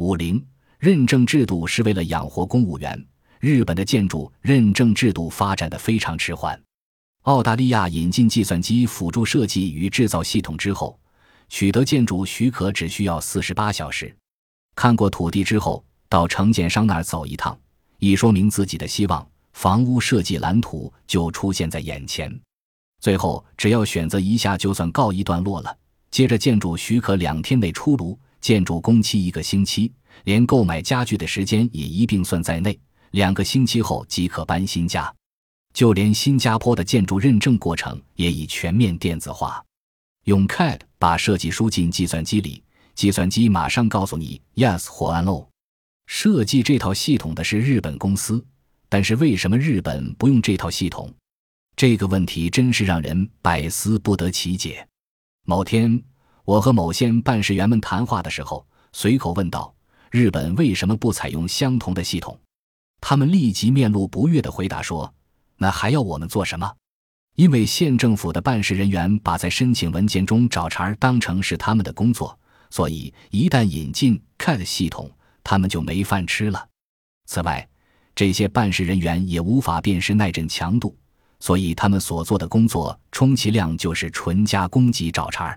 五零认证制度是为了养活公务员。日本的建筑认证制度发展的非常迟缓。澳大利亚引进计算机辅助设计与制造系统之后，取得建筑许可只需要四十八小时。看过土地之后，到承建商那儿走一趟，一说明自己的希望，房屋设计蓝图就出现在眼前。最后只要选择一下，就算告一段落了。接着建筑许可两天内出炉，建筑工期一个星期，连购买家具的时间也一并算在内。两个星期后即可搬新家。就连新加坡的建筑认证过程也已全面电子化，用 CAD 把设计输进计算机里，计算机马上告诉你 yes 或 no。设计这套系统的是日本公司，但是为什么日本不用这套系统？这个问题真是让人百思不得其解。某天，我和某县办事员们谈话的时候，随口问道：“日本为什么不采用相同的系统？”他们立即面露不悦地回答说。那还要我们做什么？因为县政府的办事人员把在申请文件中找茬当成是他们的工作，所以一旦引进 CAD 系统，他们就没饭吃了。此外，这些办事人员也无法辨识耐震强度，所以他们所做的工作充其量就是纯加工级找茬。